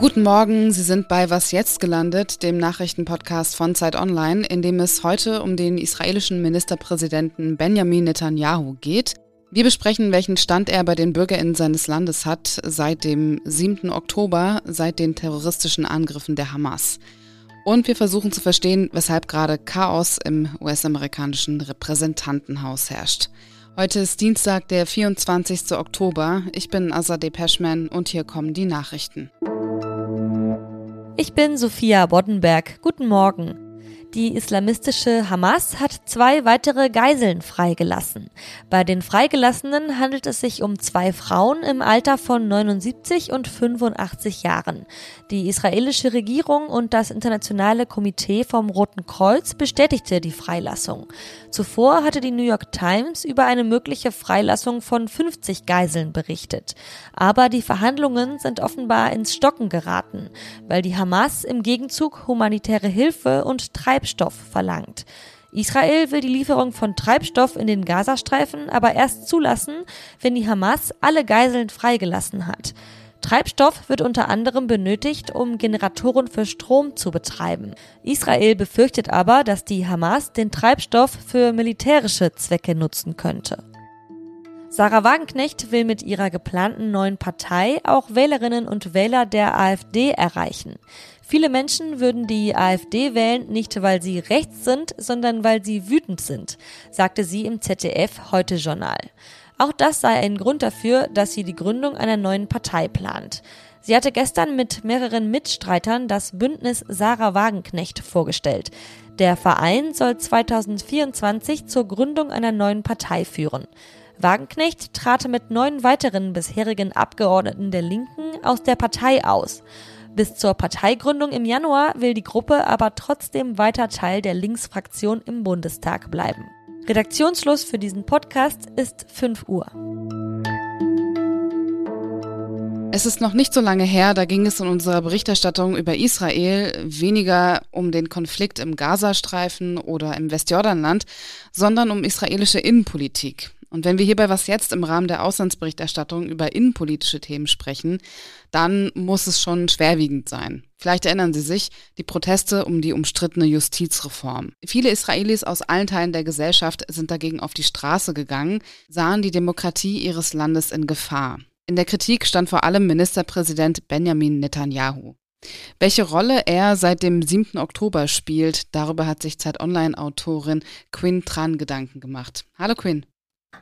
Guten Morgen, Sie sind bei Was jetzt gelandet, dem Nachrichtenpodcast von Zeit Online, in dem es heute um den israelischen Ministerpräsidenten Benjamin Netanyahu geht. Wir besprechen, welchen Stand er bei den Bürgerinnen seines Landes hat seit dem 7. Oktober, seit den terroristischen Angriffen der Hamas. Und wir versuchen zu verstehen, weshalb gerade Chaos im US-amerikanischen Repräsentantenhaus herrscht. Heute ist Dienstag, der 24. Oktober. Ich bin Azadeh Peschman und hier kommen die Nachrichten. Ich bin Sophia Boddenberg. Guten Morgen. Die islamistische Hamas hat zwei weitere Geiseln freigelassen. Bei den Freigelassenen handelt es sich um zwei Frauen im Alter von 79 und 85 Jahren. Die israelische Regierung und das internationale Komitee vom Roten Kreuz bestätigte die Freilassung. Zuvor hatte die New York Times über eine mögliche Freilassung von 50 Geiseln berichtet. Aber die Verhandlungen sind offenbar ins Stocken geraten, weil die Hamas im Gegenzug humanitäre Hilfe und Treibstoff verlangt. Israel will die Lieferung von Treibstoff in den Gazastreifen aber erst zulassen, wenn die Hamas alle Geiseln freigelassen hat. Treibstoff wird unter anderem benötigt, um Generatoren für Strom zu betreiben. Israel befürchtet aber, dass die Hamas den Treibstoff für militärische Zwecke nutzen könnte. Sarah Wagenknecht will mit ihrer geplanten neuen Partei auch Wählerinnen und Wähler der AfD erreichen. Viele Menschen würden die AfD wählen, nicht weil sie rechts sind, sondern weil sie wütend sind, sagte sie im ZDF Heute Journal. Auch das sei ein Grund dafür, dass sie die Gründung einer neuen Partei plant. Sie hatte gestern mit mehreren Mitstreitern das Bündnis Sarah Wagenknecht vorgestellt. Der Verein soll 2024 zur Gründung einer neuen Partei führen. Wagenknecht trat mit neun weiteren bisherigen Abgeordneten der Linken aus der Partei aus. Bis zur Parteigründung im Januar will die Gruppe aber trotzdem weiter Teil der Linksfraktion im Bundestag bleiben. Redaktionsschluss für diesen Podcast ist 5 Uhr. Es ist noch nicht so lange her, da ging es in unserer Berichterstattung über Israel weniger um den Konflikt im Gazastreifen oder im Westjordanland, sondern um israelische Innenpolitik. Und wenn wir hierbei was jetzt im Rahmen der Auslandsberichterstattung über innenpolitische Themen sprechen, dann muss es schon schwerwiegend sein. Vielleicht erinnern Sie sich, die Proteste um die umstrittene Justizreform. Viele Israelis aus allen Teilen der Gesellschaft sind dagegen auf die Straße gegangen, sahen die Demokratie ihres Landes in Gefahr. In der Kritik stand vor allem Ministerpräsident Benjamin Netanyahu. Welche Rolle er seit dem 7. Oktober spielt, darüber hat sich Zeit Online-Autorin Quinn Tran Gedanken gemacht. Hallo Quinn.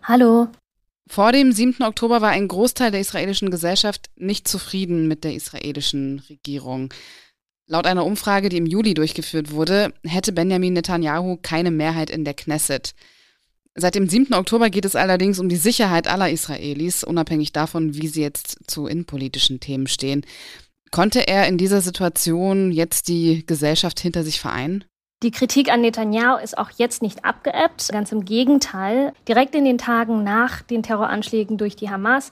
Hallo. Vor dem 7. Oktober war ein Großteil der israelischen Gesellschaft nicht zufrieden mit der israelischen Regierung. Laut einer Umfrage, die im Juli durchgeführt wurde, hätte Benjamin Netanyahu keine Mehrheit in der Knesset. Seit dem 7. Oktober geht es allerdings um die Sicherheit aller Israelis, unabhängig davon, wie sie jetzt zu innenpolitischen Themen stehen. Konnte er in dieser Situation jetzt die Gesellschaft hinter sich vereinen? Die Kritik an Netanyahu ist auch jetzt nicht abgeebbt. Ganz im Gegenteil. Direkt in den Tagen nach den Terroranschlägen durch die Hamas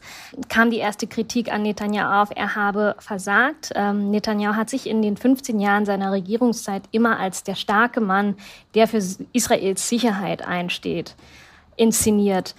kam die erste Kritik an Netanyahu auf, er habe versagt. Ähm, Netanyahu hat sich in den 15 Jahren seiner Regierungszeit immer als der starke Mann, der für Israels Sicherheit einsteht, inszeniert.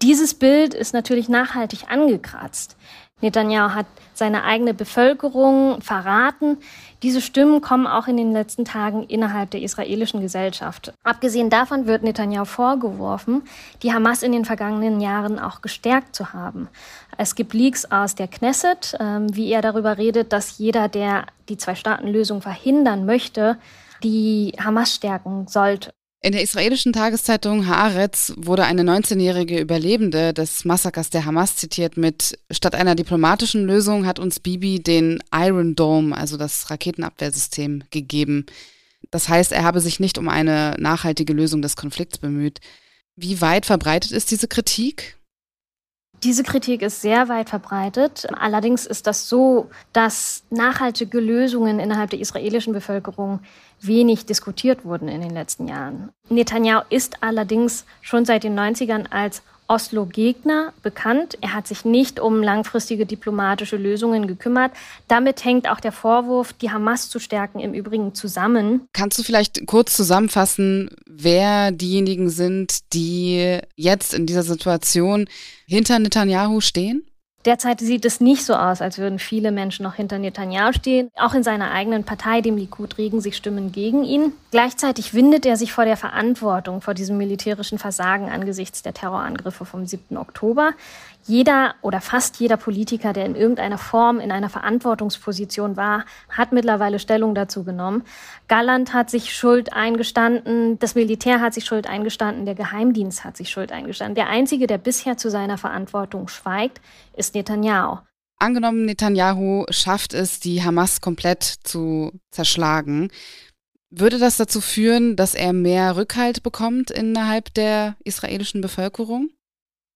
Dieses Bild ist natürlich nachhaltig angekratzt. Netanyahu hat seine eigene Bevölkerung verraten. Diese Stimmen kommen auch in den letzten Tagen innerhalb der israelischen Gesellschaft. Abgesehen davon wird Netanyahu vorgeworfen, die Hamas in den vergangenen Jahren auch gestärkt zu haben. Es gibt Leaks aus der Knesset, ähm, wie er darüber redet, dass jeder, der die Zwei-Staaten-Lösung verhindern möchte, die Hamas stärken sollte. In der israelischen Tageszeitung Haaretz wurde eine 19-jährige Überlebende des Massakers der Hamas zitiert mit Statt einer diplomatischen Lösung hat uns Bibi den Iron Dome, also das Raketenabwehrsystem, gegeben. Das heißt, er habe sich nicht um eine nachhaltige Lösung des Konflikts bemüht. Wie weit verbreitet ist diese Kritik? Diese Kritik ist sehr weit verbreitet. Allerdings ist das so, dass nachhaltige Lösungen innerhalb der israelischen Bevölkerung wenig diskutiert wurden in den letzten Jahren. Netanyahu ist allerdings schon seit den 90ern als Oslo-Gegner bekannt. Er hat sich nicht um langfristige diplomatische Lösungen gekümmert. Damit hängt auch der Vorwurf, die Hamas zu stärken, im Übrigen zusammen. Kannst du vielleicht kurz zusammenfassen, wer diejenigen sind, die jetzt in dieser Situation hinter Netanyahu stehen? Derzeit sieht es nicht so aus, als würden viele Menschen noch hinter Netanyahu stehen. Auch in seiner eigenen Partei, dem Likud, regen sich Stimmen gegen ihn. Gleichzeitig windet er sich vor der Verantwortung, vor diesem militärischen Versagen angesichts der Terrorangriffe vom 7. Oktober. Jeder oder fast jeder Politiker, der in irgendeiner Form in einer Verantwortungsposition war, hat mittlerweile Stellung dazu genommen. Galland hat sich Schuld eingestanden, das Militär hat sich Schuld eingestanden, der Geheimdienst hat sich Schuld eingestanden. Der Einzige, der bisher zu seiner Verantwortung schweigt, ist Netanyahu. Angenommen, Netanyahu schafft es, die Hamas komplett zu zerschlagen. Würde das dazu führen, dass er mehr Rückhalt bekommt innerhalb der israelischen Bevölkerung?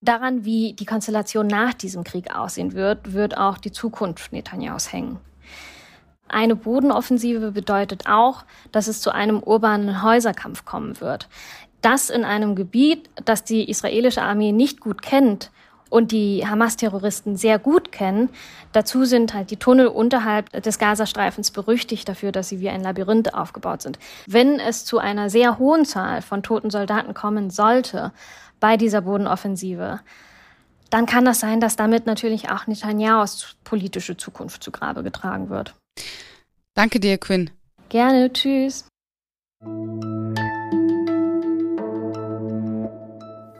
Daran, wie die Konstellation nach diesem Krieg aussehen wird, wird auch die Zukunft Netanyahus hängen. Eine Bodenoffensive bedeutet auch, dass es zu einem urbanen Häuserkampf kommen wird. Das in einem Gebiet, das die israelische Armee nicht gut kennt und die Hamas-Terroristen sehr gut kennen. Dazu sind halt die Tunnel unterhalb des Gazastreifens berüchtigt dafür, dass sie wie ein Labyrinth aufgebaut sind. Wenn es zu einer sehr hohen Zahl von toten Soldaten kommen sollte, bei dieser Bodenoffensive, dann kann das sein, dass damit natürlich auch Netanyahus politische Zukunft zu Grabe getragen wird. Danke dir, Quinn. Gerne, tschüss.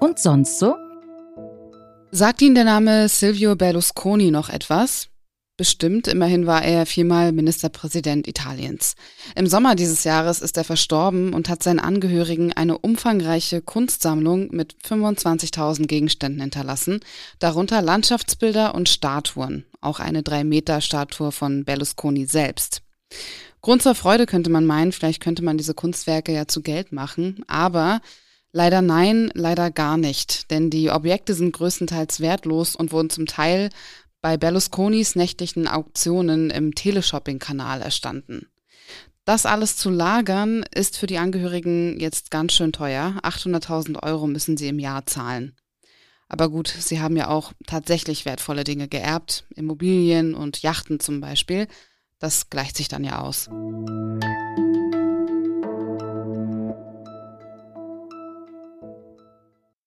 Und sonst so? Sagt Ihnen der Name Silvio Berlusconi noch etwas? Bestimmt, immerhin war er viermal Ministerpräsident Italiens. Im Sommer dieses Jahres ist er verstorben und hat seinen Angehörigen eine umfangreiche Kunstsammlung mit 25.000 Gegenständen hinterlassen, darunter Landschaftsbilder und Statuen, auch eine 3-Meter-Statue von Berlusconi selbst. Grund zur Freude könnte man meinen, vielleicht könnte man diese Kunstwerke ja zu Geld machen, aber leider nein, leider gar nicht, denn die Objekte sind größtenteils wertlos und wurden zum Teil bei Berlusconis nächtlichen Auktionen im Teleshopping-Kanal erstanden. Das alles zu lagern ist für die Angehörigen jetzt ganz schön teuer. 800.000 Euro müssen sie im Jahr zahlen. Aber gut, sie haben ja auch tatsächlich wertvolle Dinge geerbt, Immobilien und Yachten zum Beispiel. Das gleicht sich dann ja aus.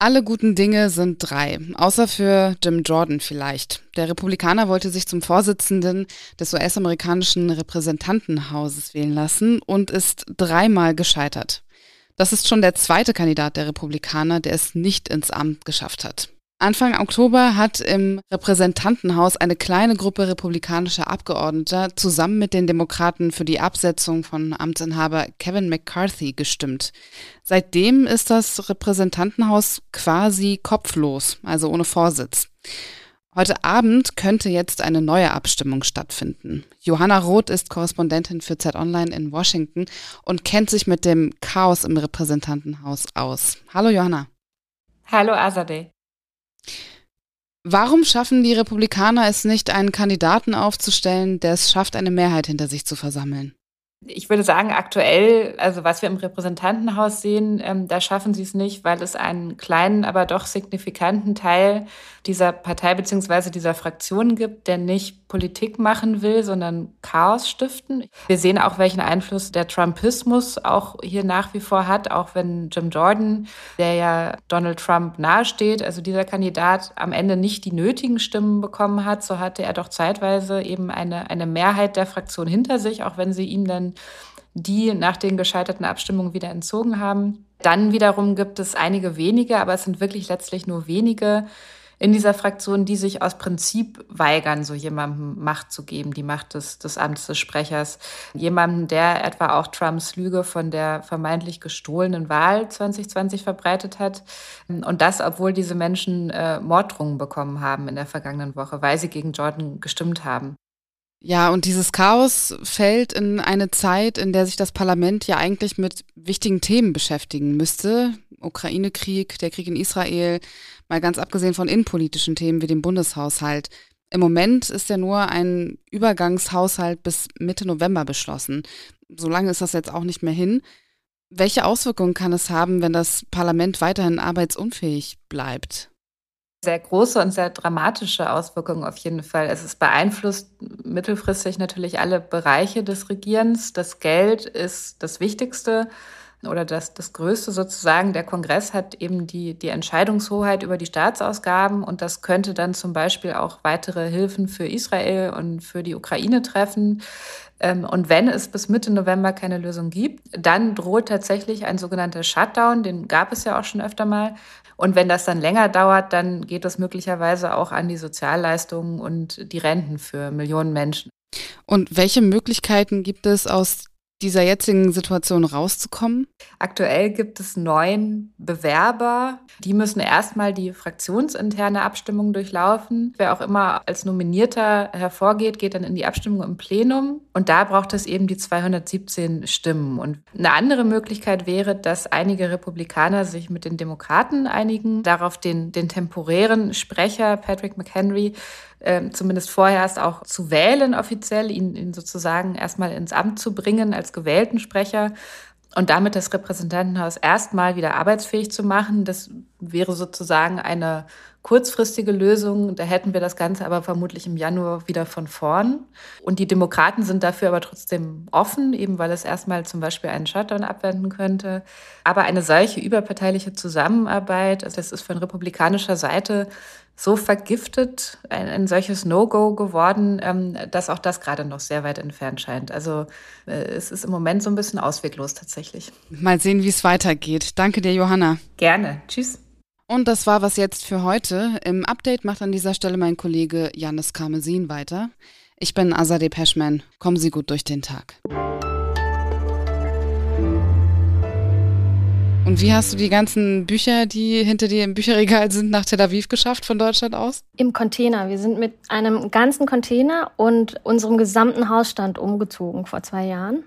Alle guten Dinge sind drei, außer für Jim Jordan vielleicht. Der Republikaner wollte sich zum Vorsitzenden des US-amerikanischen Repräsentantenhauses wählen lassen und ist dreimal gescheitert. Das ist schon der zweite Kandidat der Republikaner, der es nicht ins Amt geschafft hat. Anfang Oktober hat im Repräsentantenhaus eine kleine Gruppe republikanischer Abgeordneter zusammen mit den Demokraten für die Absetzung von Amtsinhaber Kevin McCarthy gestimmt. Seitdem ist das Repräsentantenhaus quasi kopflos, also ohne Vorsitz. Heute Abend könnte jetzt eine neue Abstimmung stattfinden. Johanna Roth ist Korrespondentin für Z Online in Washington und kennt sich mit dem Chaos im Repräsentantenhaus aus. Hallo Johanna. Hallo Azadeh. Warum schaffen die Republikaner es nicht, einen Kandidaten aufzustellen, der es schafft, eine Mehrheit hinter sich zu versammeln? Ich würde sagen, aktuell, also was wir im Repräsentantenhaus sehen, ähm, da schaffen sie es nicht, weil es einen kleinen, aber doch signifikanten Teil dieser Partei beziehungsweise dieser Fraktion gibt, der nicht Politik machen will, sondern Chaos stiften. Wir sehen auch, welchen Einfluss der Trumpismus auch hier nach wie vor hat, auch wenn Jim Jordan, der ja Donald Trump nahesteht, also dieser Kandidat am Ende nicht die nötigen Stimmen bekommen hat, so hatte er doch zeitweise eben eine, eine Mehrheit der Fraktion hinter sich, auch wenn sie ihm dann die nach den gescheiterten Abstimmungen wieder entzogen haben. Dann wiederum gibt es einige wenige, aber es sind wirklich letztlich nur wenige, in dieser Fraktion, die sich aus Prinzip weigern, so jemandem Macht zu geben, die Macht des, des Amts des Sprechers. Jemandem, der etwa auch Trumps Lüge von der vermeintlich gestohlenen Wahl 2020 verbreitet hat. Und das, obwohl diese Menschen äh, Morddrohungen bekommen haben in der vergangenen Woche, weil sie gegen Jordan gestimmt haben. Ja, und dieses Chaos fällt in eine Zeit, in der sich das Parlament ja eigentlich mit wichtigen Themen beschäftigen müsste. Ukraine-Krieg, der Krieg in Israel, mal ganz abgesehen von innenpolitischen Themen wie dem Bundeshaushalt. Im Moment ist ja nur ein Übergangshaushalt bis Mitte November beschlossen. So lange ist das jetzt auch nicht mehr hin. Welche Auswirkungen kann es haben, wenn das Parlament weiterhin arbeitsunfähig bleibt? Sehr große und sehr dramatische Auswirkungen auf jeden Fall. Es ist beeinflusst mittelfristig natürlich alle Bereiche des Regierens. Das Geld ist das Wichtigste. Oder das, das Größte sozusagen. Der Kongress hat eben die, die Entscheidungshoheit über die Staatsausgaben und das könnte dann zum Beispiel auch weitere Hilfen für Israel und für die Ukraine treffen. Ähm, und wenn es bis Mitte November keine Lösung gibt, dann droht tatsächlich ein sogenannter Shutdown, den gab es ja auch schon öfter mal. Und wenn das dann länger dauert, dann geht das möglicherweise auch an die Sozialleistungen und die Renten für Millionen Menschen. Und welche Möglichkeiten gibt es aus dieser jetzigen Situation rauszukommen? Aktuell gibt es neun Bewerber. Die müssen erstmal die fraktionsinterne Abstimmung durchlaufen. Wer auch immer als Nominierter hervorgeht, geht dann in die Abstimmung im Plenum. Und da braucht es eben die 217 Stimmen. Und eine andere Möglichkeit wäre, dass einige Republikaner sich mit den Demokraten einigen, darauf den, den temporären Sprecher Patrick McHenry äh, zumindest vorerst auch zu wählen offiziell, ihn, ihn sozusagen erstmal ins Amt zu bringen als gewählten Sprecher und damit das Repräsentantenhaus erstmal wieder arbeitsfähig zu machen. Das wäre sozusagen eine kurzfristige Lösung. Da hätten wir das Ganze aber vermutlich im Januar wieder von vorn. Und die Demokraten sind dafür aber trotzdem offen, eben weil es erstmal zum Beispiel einen Shutdown abwenden könnte. Aber eine solche überparteiliche Zusammenarbeit, also das ist von republikanischer Seite so vergiftet, ein, ein solches No-Go geworden, ähm, dass auch das gerade noch sehr weit entfernt scheint. Also äh, es ist im Moment so ein bisschen ausweglos tatsächlich. Mal sehen, wie es weitergeht. Danke dir, Johanna. Gerne. Tschüss. Und das war was jetzt für heute. Im Update macht an dieser Stelle mein Kollege Janis Karmesin weiter. Ich bin Azadeh Peschman. Kommen Sie gut durch den Tag. Und wie hast du die ganzen Bücher, die hinter dir im Bücherregal sind, nach Tel Aviv geschafft von Deutschland aus? Im Container. Wir sind mit einem ganzen Container und unserem gesamten Hausstand umgezogen vor zwei Jahren.